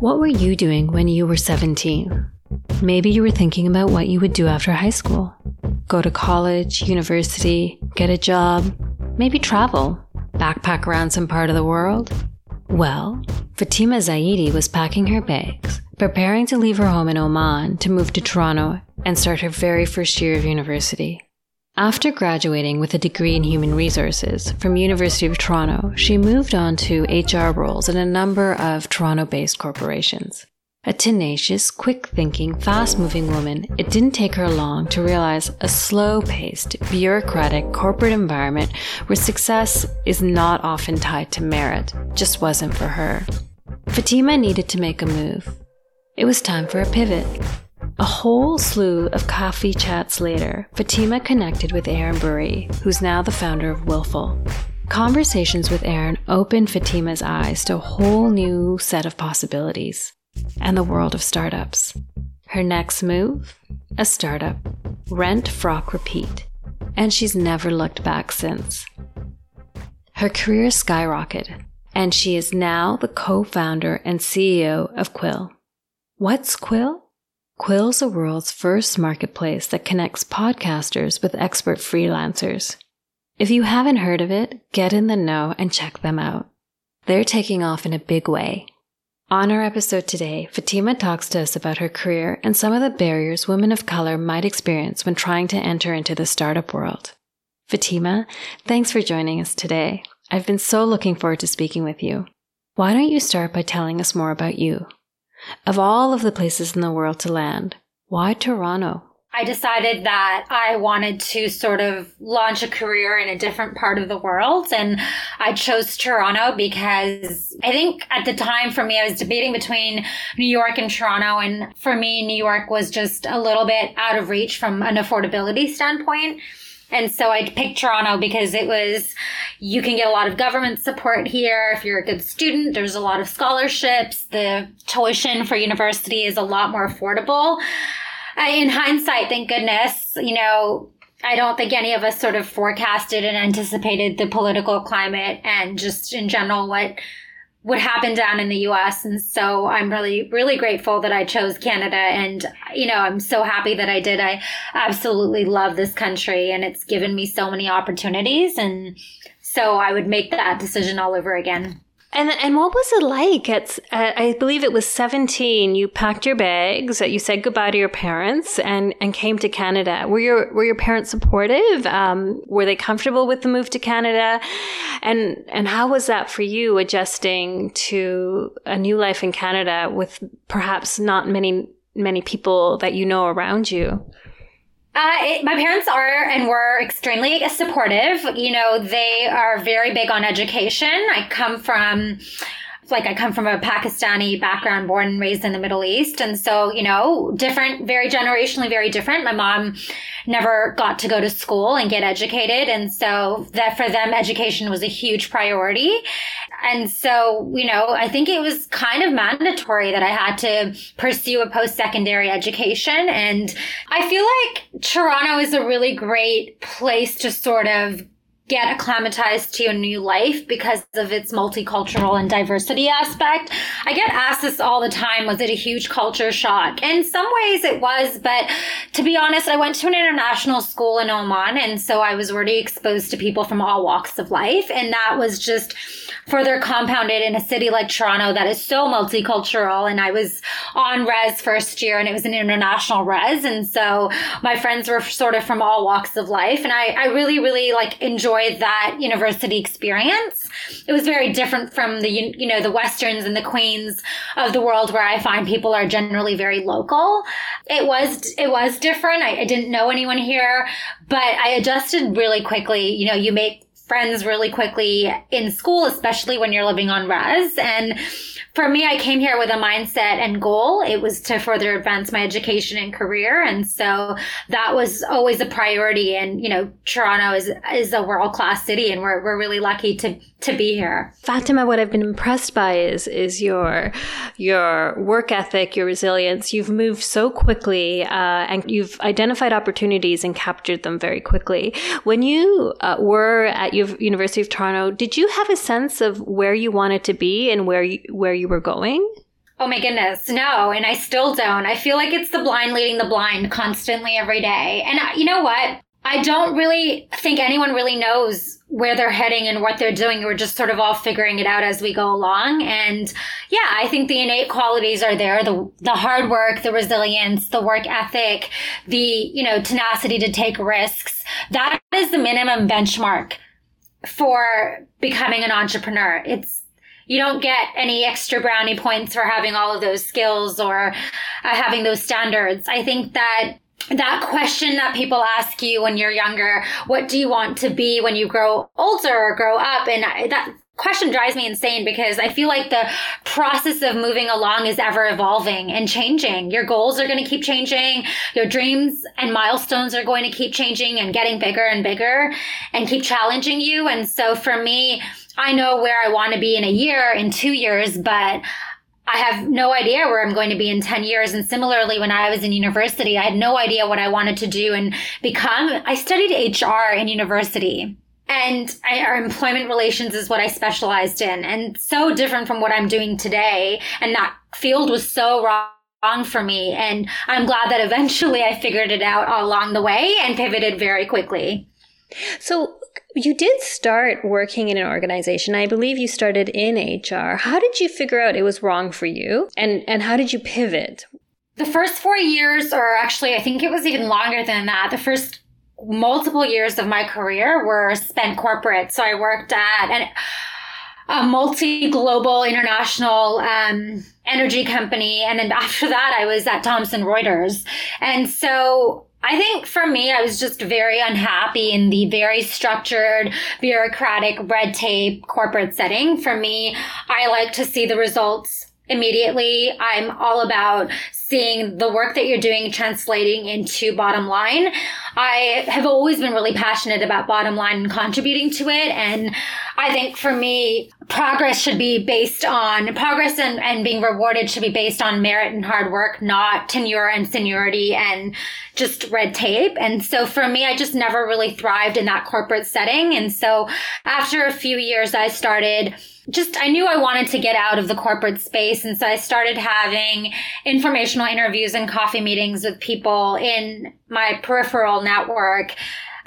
What were you doing when you were 17? Maybe you were thinking about what you would do after high school. Go to college, university, get a job, maybe travel, backpack around some part of the world. Well, Fatima Zaidi was packing her bags, preparing to leave her home in Oman to move to Toronto and start her very first year of university. After graduating with a degree in human resources from University of Toronto, she moved on to HR roles in a number of Toronto-based corporations. A tenacious, quick thinking, fast moving woman, it didn't take her long to realize a slow paced, bureaucratic corporate environment where success is not often tied to merit just wasn't for her. Fatima needed to make a move. It was time for a pivot. A whole slew of coffee chats later, Fatima connected with Erin Bury, who's now the founder of Willful. Conversations with Erin opened Fatima's eyes to a whole new set of possibilities and the world of startups. Her next move? A startup. Rent, frock, repeat. And she's never looked back since. Her career skyrocketed, and she is now the co founder and CEO of Quill. What's Quill? Quill's the world's first marketplace that connects podcasters with expert freelancers. If you haven't heard of it, get in the know and check them out. They're taking off in a big way. On our episode today, Fatima talks to us about her career and some of the barriers women of color might experience when trying to enter into the startup world. Fatima, thanks for joining us today. I've been so looking forward to speaking with you. Why don't you start by telling us more about you? Of all of the places in the world to land, why Toronto? I decided that I wanted to sort of launch a career in a different part of the world. And I chose Toronto because I think at the time for me, I was debating between New York and Toronto. And for me, New York was just a little bit out of reach from an affordability standpoint. And so I picked Toronto because it was, you can get a lot of government support here. If you're a good student, there's a lot of scholarships. The tuition for university is a lot more affordable. Uh, in hindsight, thank goodness, you know, I don't think any of us sort of forecasted and anticipated the political climate and just in general what would happened down in the US. And so I'm really, really grateful that I chose Canada. And, you know, I'm so happy that I did. I absolutely love this country and it's given me so many opportunities. And so I would make that decision all over again. And and what was it like? At uh, I believe it was seventeen. You packed your bags. You said goodbye to your parents and and came to Canada. Were your were your parents supportive? Um, were they comfortable with the move to Canada? And and how was that for you adjusting to a new life in Canada with perhaps not many many people that you know around you? Uh, it, my parents are and were extremely supportive. You know, they are very big on education. I come from like I come from a Pakistani background, born and raised in the Middle East. And so, you know, different, very generationally, very different. My mom never got to go to school and get educated. And so that for them, education was a huge priority. And so, you know, I think it was kind of mandatory that I had to pursue a post secondary education. And I feel like Toronto is a really great place to sort of get acclimatized to a new life because of its multicultural and diversity aspect. I get asked this all the time. Was it a huge culture shock? In some ways it was, but to be honest, I went to an international school in Oman. And so I was already exposed to people from all walks of life. And that was just further compounded in a city like Toronto that is so multicultural. And I was on res first year and it was an international res. And so my friends were sort of from all walks of life. And I, I really, really like enjoyed that university experience. It was very different from the, you know, the Westerns and the Queens of the world where I find people are generally very local. It was, it was different. I, I didn't know anyone here, but I adjusted really quickly. You know, you make friends really quickly in school, especially when you're living on res. And for me, I came here with a mindset and goal. It was to further advance my education and career. And so that was always a priority. And, you know, Toronto is, is a world class city and we're, we're really lucky to, to be here. Fatima, what I've been impressed by is, is your, your work ethic, your resilience. You've moved so quickly, uh, and you've identified opportunities and captured them very quickly. When you uh, were at University of Toronto, did you have a sense of where you wanted to be and where you, where you were going? Oh my goodness, no. And I still don't. I feel like it's the blind leading the blind constantly every day. And uh, you know what? I don't really think anyone really knows where they're heading and what they're doing. We're just sort of all figuring it out as we go along. And yeah, I think the innate qualities are there. The, the hard work, the resilience, the work ethic, the, you know, tenacity to take risks. That is the minimum benchmark for becoming an entrepreneur. It's, you don't get any extra brownie points for having all of those skills or uh, having those standards. I think that that question that people ask you when you're younger, what do you want to be when you grow older or grow up? And that question drives me insane because I feel like the process of moving along is ever evolving and changing. Your goals are going to keep changing. Your dreams and milestones are going to keep changing and getting bigger and bigger and keep challenging you. And so for me, I know where I want to be in a year, in two years, but I have no idea where I'm going to be in 10 years. And similarly, when I was in university, I had no idea what I wanted to do and become. I studied HR in university and our employment relations is what I specialized in and so different from what I'm doing today. And that field was so wrong for me. And I'm glad that eventually I figured it out along the way and pivoted very quickly. So you did start working in an organization. I believe you started in HR. How did you figure out it was wrong for you? And and how did you pivot? The first 4 years or actually I think it was even longer than that. The first multiple years of my career were spent corporate. So I worked at an a multi-global international um, energy company and then after that i was at thomson reuters and so I think for me, I was just very unhappy in the very structured, bureaucratic, red tape corporate setting. For me, I like to see the results immediately. I'm all about seeing the work that you're doing translating into bottom line. I have always been really passionate about bottom line and contributing to it. And I think for me, progress should be based on progress and, and being rewarded should be based on merit and hard work, not tenure and seniority and just red tape. And so for me, I just never really thrived in that corporate setting. And so after a few years, I started just I knew I wanted to get out of the corporate space. And so I started having informational interviews and coffee meetings with people in my peripheral network.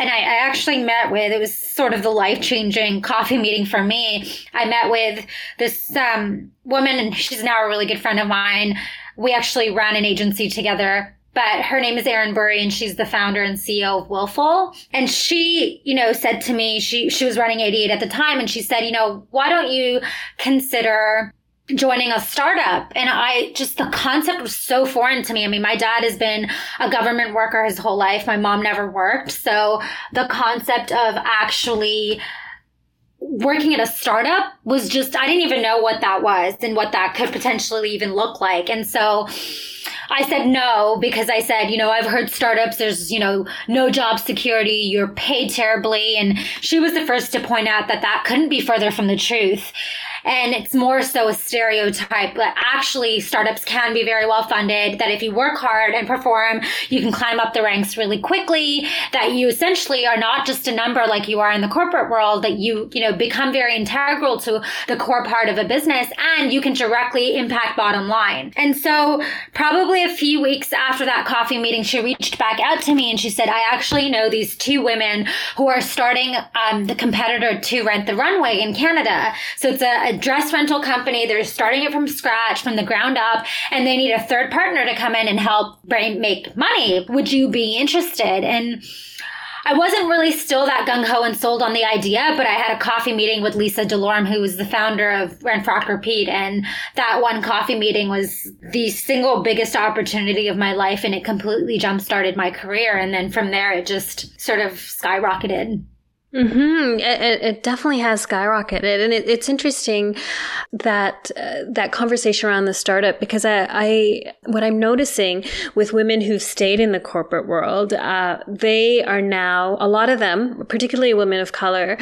And I, I actually met with, it was sort of the life changing coffee meeting for me. I met with this um, woman, and she's now a really good friend of mine. We actually ran an agency together but her name is Erin Bury and she's the founder and CEO of Willful. And she, you know, said to me, she, she was running 88 at the time and she said, you know, why don't you consider joining a startup and I just the concept was so foreign to me. I mean, my dad has been a government worker his whole life. My mom never worked. So the concept of actually working at a startup was just I didn't even know what that was and what that could potentially even look like. And so I said no because I said, you know, I've heard startups, there's, you know, no job security, you're paid terribly. And she was the first to point out that that couldn't be further from the truth. And it's more so a stereotype but actually startups can be very well funded, that if you work hard and perform, you can climb up the ranks really quickly, that you essentially are not just a number like you are in the corporate world, that you, you know, become very integral to the core part of a business and you can directly impact bottom line. And so probably a few weeks after that coffee meeting, she reached back out to me and she said, I actually know these two women who are starting um, the competitor to Rent the Runway in Canada. So it's a, a a dress rental company. They're starting it from scratch, from the ground up, and they need a third partner to come in and help make money. Would you be interested? And I wasn't really still that gung ho and sold on the idea, but I had a coffee meeting with Lisa DeLorme, who was the founder of Rent Frock Repeat. And that one coffee meeting was the single biggest opportunity of my life. And it completely jump started my career. And then from there, it just sort of skyrocketed. Mm-hmm. It, it, definitely has skyrocketed, and it, it's interesting that uh, that conversation around the startup because I, I, what I'm noticing with women who've stayed in the corporate world, uh, they are now a lot of them, particularly women of color,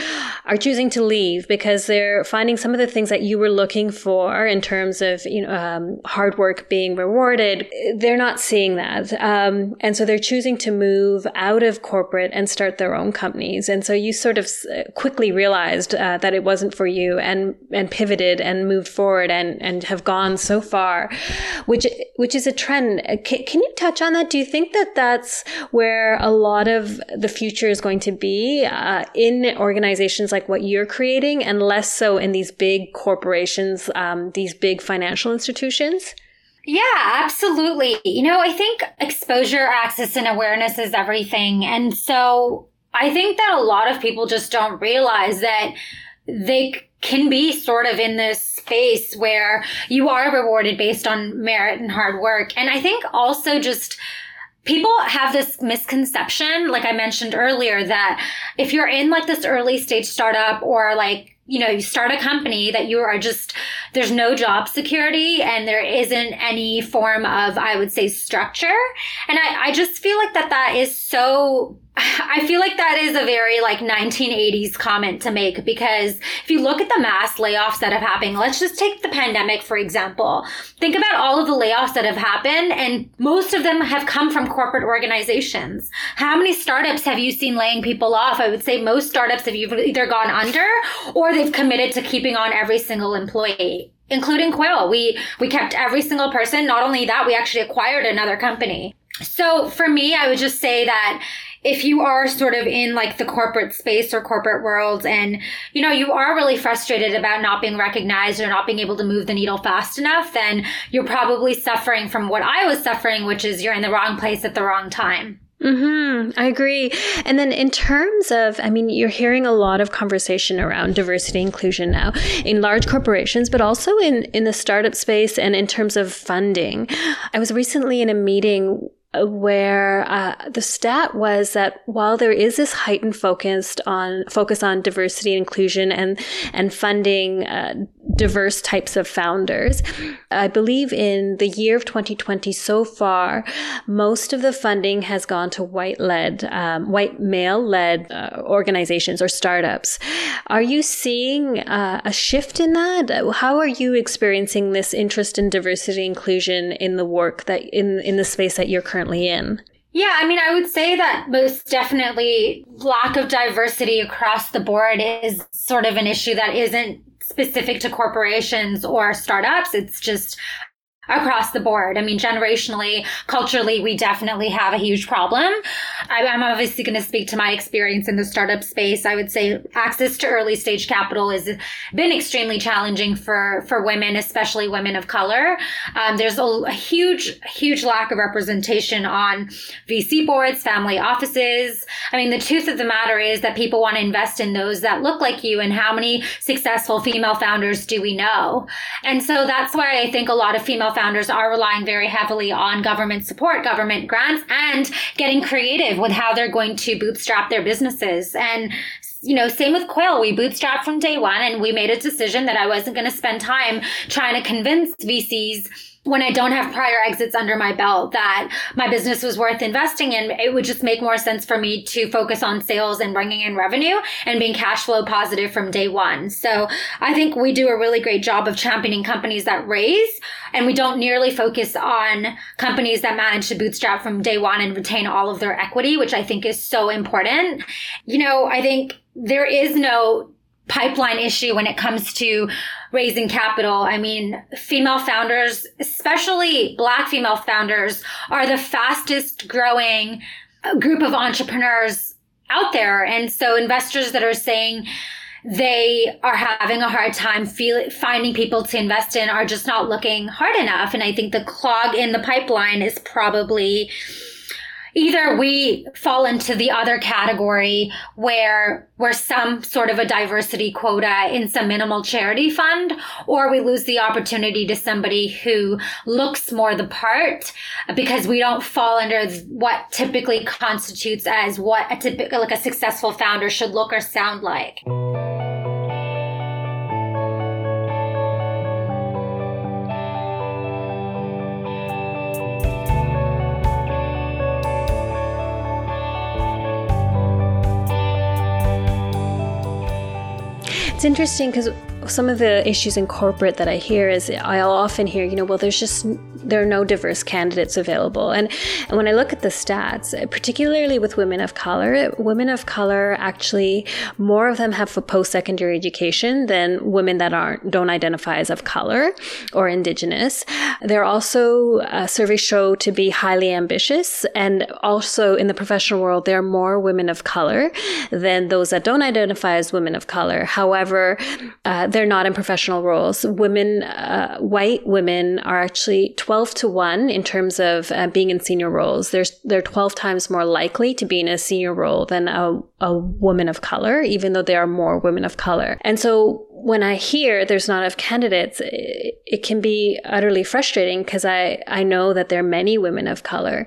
are choosing to leave because they're finding some of the things that you were looking for in terms of you know um, hard work being rewarded. They're not seeing that, um, and so they're choosing to move out of corporate and start their own companies, and so you sort of quickly realized uh, that it wasn't for you and and pivoted and moved forward and and have gone so far, which which is a trend. Can, can you touch on that? Do you think that that's where a lot of the future is going to be uh, in organizations like what you're creating, and less so in these big corporations, um, these big financial institutions? Yeah, absolutely. You know, I think exposure, access, and awareness is everything. And so I think that a lot of people just don't realize that they can be sort of in this space where you are rewarded based on merit and hard work. And I think also just people have this misconception, like I mentioned earlier, that if you're in like this early stage startup or like you know, you start a company that you are just, there's no job security and there isn't any form of, I would say, structure. And I, I just feel like that that is so I feel like that is a very like 1980s comment to make because if you look at the mass layoffs that have happened, let's just take the pandemic for example. Think about all of the layoffs that have happened and most of them have come from corporate organizations. How many startups have you seen laying people off? I would say most startups have either gone under or they've committed to keeping on every single employee including Quill. We we kept every single person. Not only that, we actually acquired another company. So for me, I would just say that if you are sort of in like the corporate space or corporate world and you know you are really frustrated about not being recognized or not being able to move the needle fast enough then you're probably suffering from what i was suffering which is you're in the wrong place at the wrong time Hmm. I agree. And then in terms of, I mean, you're hearing a lot of conversation around diversity inclusion now in large corporations, but also in in the startup space and in terms of funding. I was recently in a meeting where uh, the stat was that while there is this heightened focus on focus on diversity and inclusion and and funding uh, diverse types of founders, I believe in the year of 2020 so far, most of the funding has gone to white led, um, white male led uh, organizations or startups. Are you seeing uh, a shift in that? How are you experiencing this interest in diversity inclusion in the work that in in the space that you're currently currently in? Yeah, I mean, I would say that most definitely lack of diversity across the board is sort of an issue that isn't specific to corporations or startups. It's just across the board. I mean, generationally, culturally, we definitely have a huge problem. I, am obviously going to speak to my experience in the startup space. I would say access to early stage capital has been extremely challenging for, for women, especially women of color. Um, there's a, a huge, huge lack of representation on VC boards, family offices. I mean, the truth of the matter is that people want to invest in those that look like you and how many successful female founders do we know? And so that's why I think a lot of female founders are relying very heavily on government support, government grants, and getting creative with how they're going to bootstrap their businesses. And you know, same with Quill. We bootstrapped from day one and we made a decision that I wasn't going to spend time trying to convince VCs when I don't have prior exits under my belt that my business was worth investing in, it would just make more sense for me to focus on sales and bringing in revenue and being cash flow positive from day one. So I think we do a really great job of championing companies that raise and we don't nearly focus on companies that manage to bootstrap from day one and retain all of their equity, which I think is so important. You know, I think there is no pipeline issue when it comes to raising capital. I mean, female founders, especially black female founders, are the fastest growing group of entrepreneurs out there. And so investors that are saying, they are having a hard time feel, finding people to invest in are just not looking hard enough. And I think the clog in the pipeline is probably either we fall into the other category where we're some sort of a diversity quota in some minimal charity fund, or we lose the opportunity to somebody who looks more the part because we don't fall under what typically constitutes as what a typical, like a successful founder should look or sound like. It's interesting because some of the issues in corporate that I hear is I'll often hear, you know, well, there's just there are no diverse candidates available, and and when I look at the stats, particularly with women of color, women of color actually more of them have a post secondary education than women that aren't don't identify as of color or indigenous. They're also uh, surveys show to be highly ambitious, and also in the professional world, there are more women of color than those that don't identify as women of color. However, uh, they're not in professional roles. Women, uh, white women, are actually 12 to 1 in terms of uh, being in senior roles. There's, they're 12 times more likely to be in a senior role than a, a woman of color, even though there are more women of color. And so when I hear there's not enough candidates, it, it can be utterly frustrating because I, I know that there are many women of color.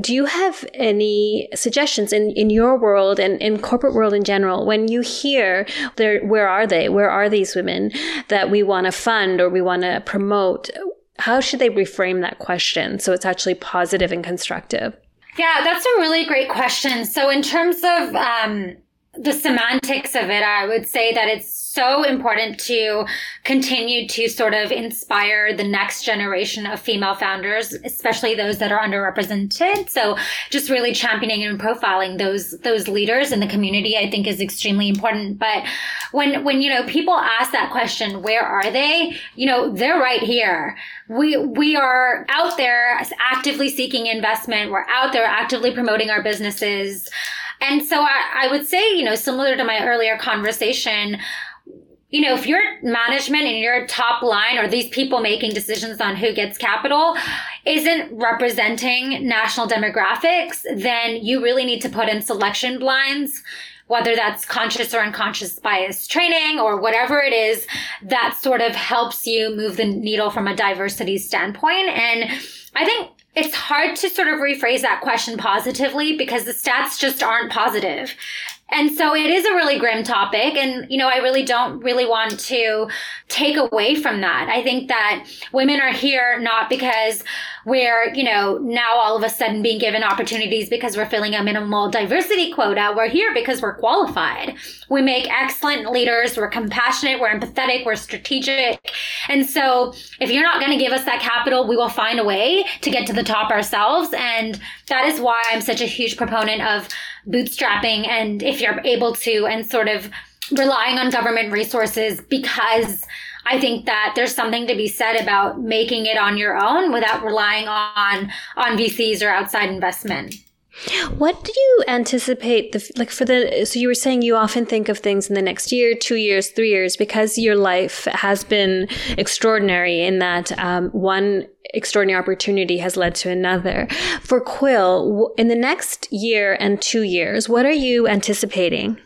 Do you have any suggestions in, in your world and in corporate world in general when you hear there where are they? Where are these women that we want to fund or we want to promote? How should they reframe that question so it's actually positive and constructive? Yeah, that's a really great question. So in terms of um, the semantics of it, I would say that it's so important to continue to sort of inspire the next generation of female founders, especially those that are underrepresented. So just really championing and profiling those, those leaders in the community, I think is extremely important. But when, when, you know, people ask that question, where are they? You know, they're right here. We, we are out there actively seeking investment. We're out there actively promoting our businesses. And so I, I would say, you know, similar to my earlier conversation, you know, if your management and your top line or these people making decisions on who gets capital isn't representing national demographics, then you really need to put in selection blinds whether that's conscious or unconscious bias training or whatever it is that sort of helps you move the needle from a diversity standpoint. And I think it's hard to sort of rephrase that question positively because the stats just aren't positive. And so it is a really grim topic. And, you know, I really don't really want to take away from that. I think that women are here not because we're, you know, now all of a sudden being given opportunities because we're filling a minimal diversity quota. We're here because we're qualified. We make excellent leaders. We're compassionate. We're empathetic. We're strategic. And so if you're not going to give us that capital, we will find a way to get to the top ourselves. And that is why I'm such a huge proponent of bootstrapping and if you're able to and sort of relying on government resources because I think that there's something to be said about making it on your own without relying on on VCs or outside investment. What do you anticipate the like for the so you were saying you often think of things in the next year, 2 years, 3 years because your life has been extraordinary in that um, one extraordinary opportunity has led to another. For Quill, in the next year and 2 years, what are you anticipating?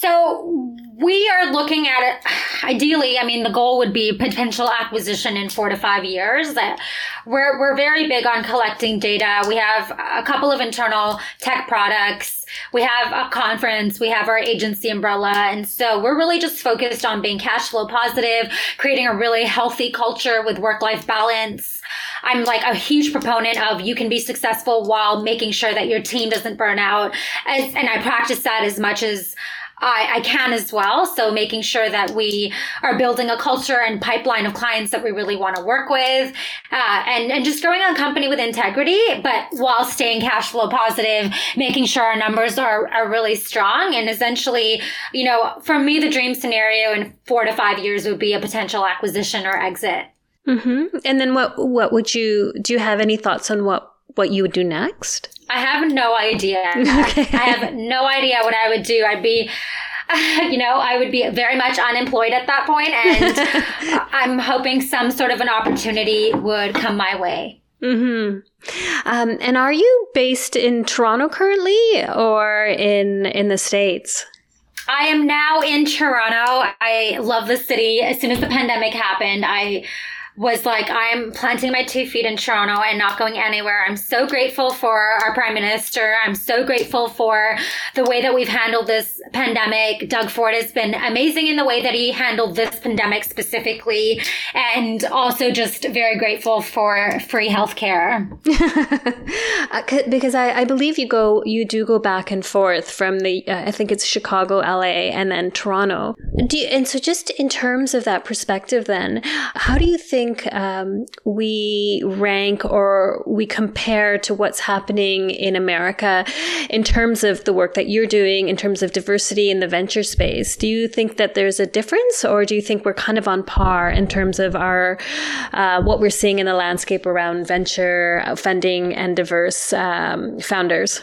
So we are looking at it ideally i mean the goal would be potential acquisition in four to five years. That we're, we're very big on collecting data. We have a couple of internal tech products. We have a conference. We have our agency umbrella. And so we're really just focused on being cash flow positive creating a really healthy culture with work-life balance. I'm like a huge proponent of you can be successful while making sure that your team doesn't burn out. As, and i practice that as much as I, I can as well. So making sure that we are building a culture and pipeline of clients that we really want to work with, uh, and and just growing a company with integrity, but while staying cash flow positive, making sure our numbers are are really strong, and essentially, you know, for me, the dream scenario in four to five years would be a potential acquisition or exit. Mm-hmm. And then what what would you do? You have any thoughts on what what you would do next? I have no idea. Okay. I have no idea what I would do. I'd be you know, I would be very much unemployed at that point, and I'm hoping some sort of an opportunity would come my way. Hmm. Um, and are you based in Toronto currently, or in in the states? I am now in Toronto. I love the city. As soon as the pandemic happened, I was like, I'm planting my two feet in Toronto and not going anywhere. I'm so grateful for our prime minister. I'm so grateful for the way that we've handled this pandemic. Doug Ford has been amazing in the way that he handled this pandemic specifically. And also just very grateful for free healthcare. Uh, because I, I, believe you go, you do go back and forth from the, uh, I think it's Chicago, LA, and then Toronto. Do you, and so just in terms of that perspective, then, how do you think think um, we rank or we compare to what's happening in America in terms of the work that you're doing, in terms of diversity in the venture space? Do you think that there's a difference, or do you think we're kind of on par in terms of our uh, what we're seeing in the landscape around venture funding and diverse um, founders?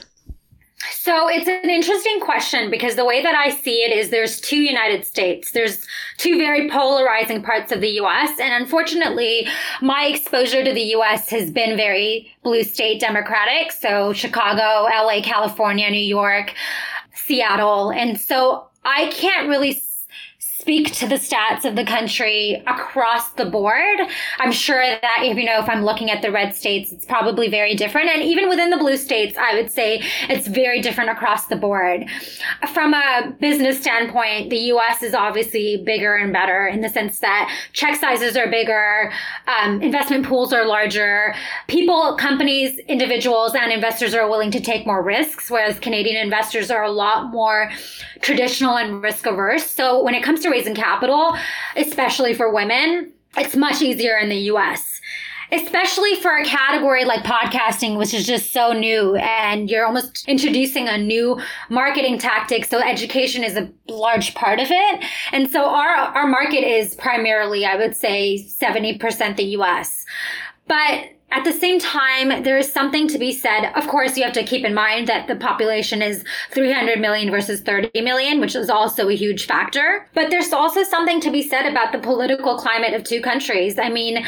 So it's an interesting question because the way that I see it is there's two United States. There's two very polarizing parts of the US. And unfortunately, my exposure to the US has been very blue state democratic. So Chicago, LA, California, New York, Seattle. And so I can't really speak to the stats of the country across the board. I'm sure that if you know, if I'm looking at the red states, it's probably very different. And even within the blue states, I would say it's very different across the board. From a business standpoint, the US is obviously bigger and better in the sense that check sizes are bigger, um, investment pools are larger, people, companies, individuals, and investors are willing to take more risks, whereas Canadian investors are a lot more traditional and risk averse. So when it comes to raising capital, especially for women, it's much easier in the US especially for a category like podcasting, which is just so new and you're almost introducing a new marketing tactic. So education is a large part of it. And so our, our market is primarily, I would say 70% the US. But at the same time, there is something to be said. Of course, you have to keep in mind that the population is 300 million versus 30 million, which is also a huge factor. But there's also something to be said about the political climate of two countries. I mean,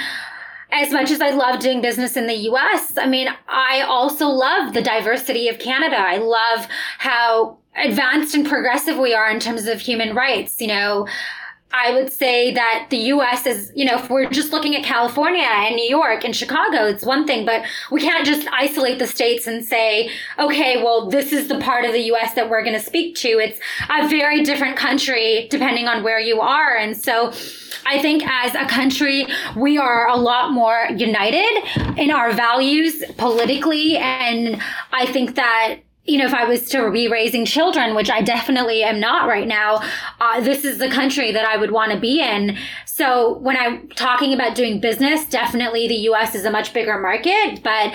as much as I love doing business in the US, I mean, I also love the diversity of Canada. I love how advanced and progressive we are in terms of human rights. You know, I would say that the US is, you know, if we're just looking at California and New York and Chicago, it's one thing, but we can't just isolate the states and say, okay, well, this is the part of the US that we're going to speak to. It's a very different country depending on where you are. And so I think as a country, we are a lot more united in our values politically. And I think that you know, if I was to be raising children, which I definitely am not right now, uh, this is the country that I would want to be in. So when I'm talking about doing business, definitely the US is a much bigger market, but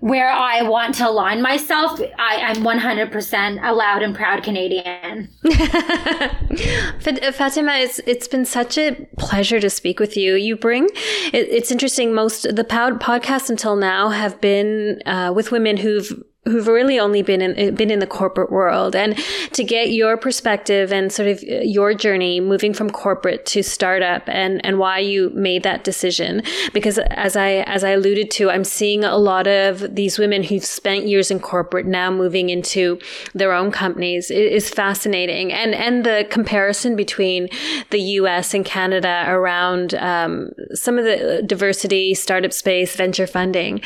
where I want to align myself, I, am 100% a loud and proud Canadian. Fatima, it's, it's been such a pleasure to speak with you. You bring, it, it's interesting, most the podcasts until now have been uh, with women who've who've really only been in eh, been in the corporate world. And to get your perspective and sort of eh, your journey moving from corporate to startup and and why you made that decision. Because as I as I alluded to I'm seeing a lot of these women who've spent years in corporate now moving into their own companies is fascinating. And and the comparison between the US and Canada around um, some of the eh, diversity startup space venture funding.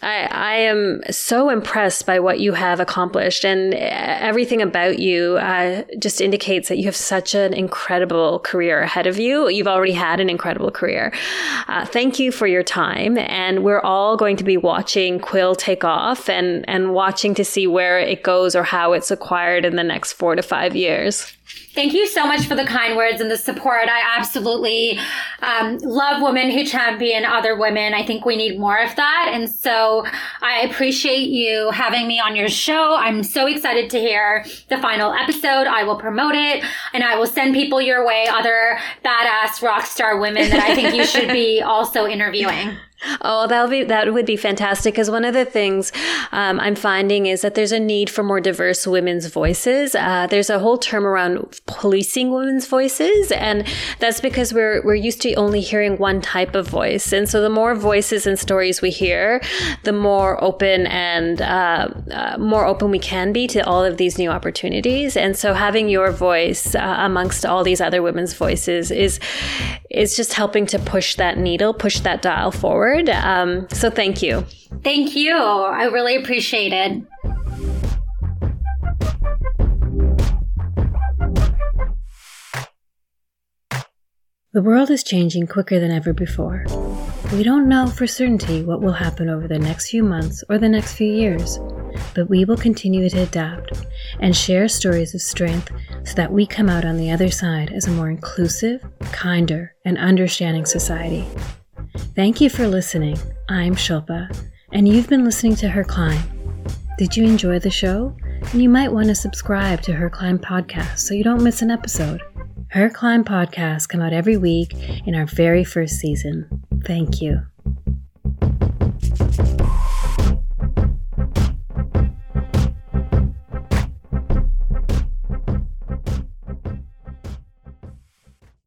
I I am so impressed impressed by what you have accomplished, and everything about you uh, just indicates that you have such an incredible career ahead of you. You've already had an incredible career. Uh, thank you for your time, and we're all going to be watching Quill take off and and watching to see where it goes or how it's acquired in the next four to five years. Thank you so much for the kind words and the support. I absolutely um, love women who champion other women. I think we need more of that. And so I appreciate you having me on your show. I'm so excited to hear the final episode. I will promote it and I will send people your way, other badass rock star women that I think you should be also interviewing. Oh, that would be that would be fantastic because one of the things um, I'm finding is that there's a need for more diverse women's voices. Uh, there's a whole term around policing women's voices, and that's because we're we're used to only hearing one type of voice, and so the more voices and stories we hear, the more open and uh, uh, more open we can be to all of these new opportunities. And so having your voice uh, amongst all these other women's voices is is just helping to push that needle, push that dial forward forward. Um, so thank you. Thank you. I really appreciate it. The world is changing quicker than ever before. We don't know for certainty what will happen over the next few months or the next few years, but we will continue to adapt and share stories of strength so that we come out on the other side as a more inclusive, kinder, and understanding society. Thank you for listening. I'm Shilpa, and you've been listening to Her Climb. Did you enjoy the show? And you might want to subscribe to Her Climb podcast so you don't miss an episode. Her Climb podcasts come out every week in our very first season. Thank you.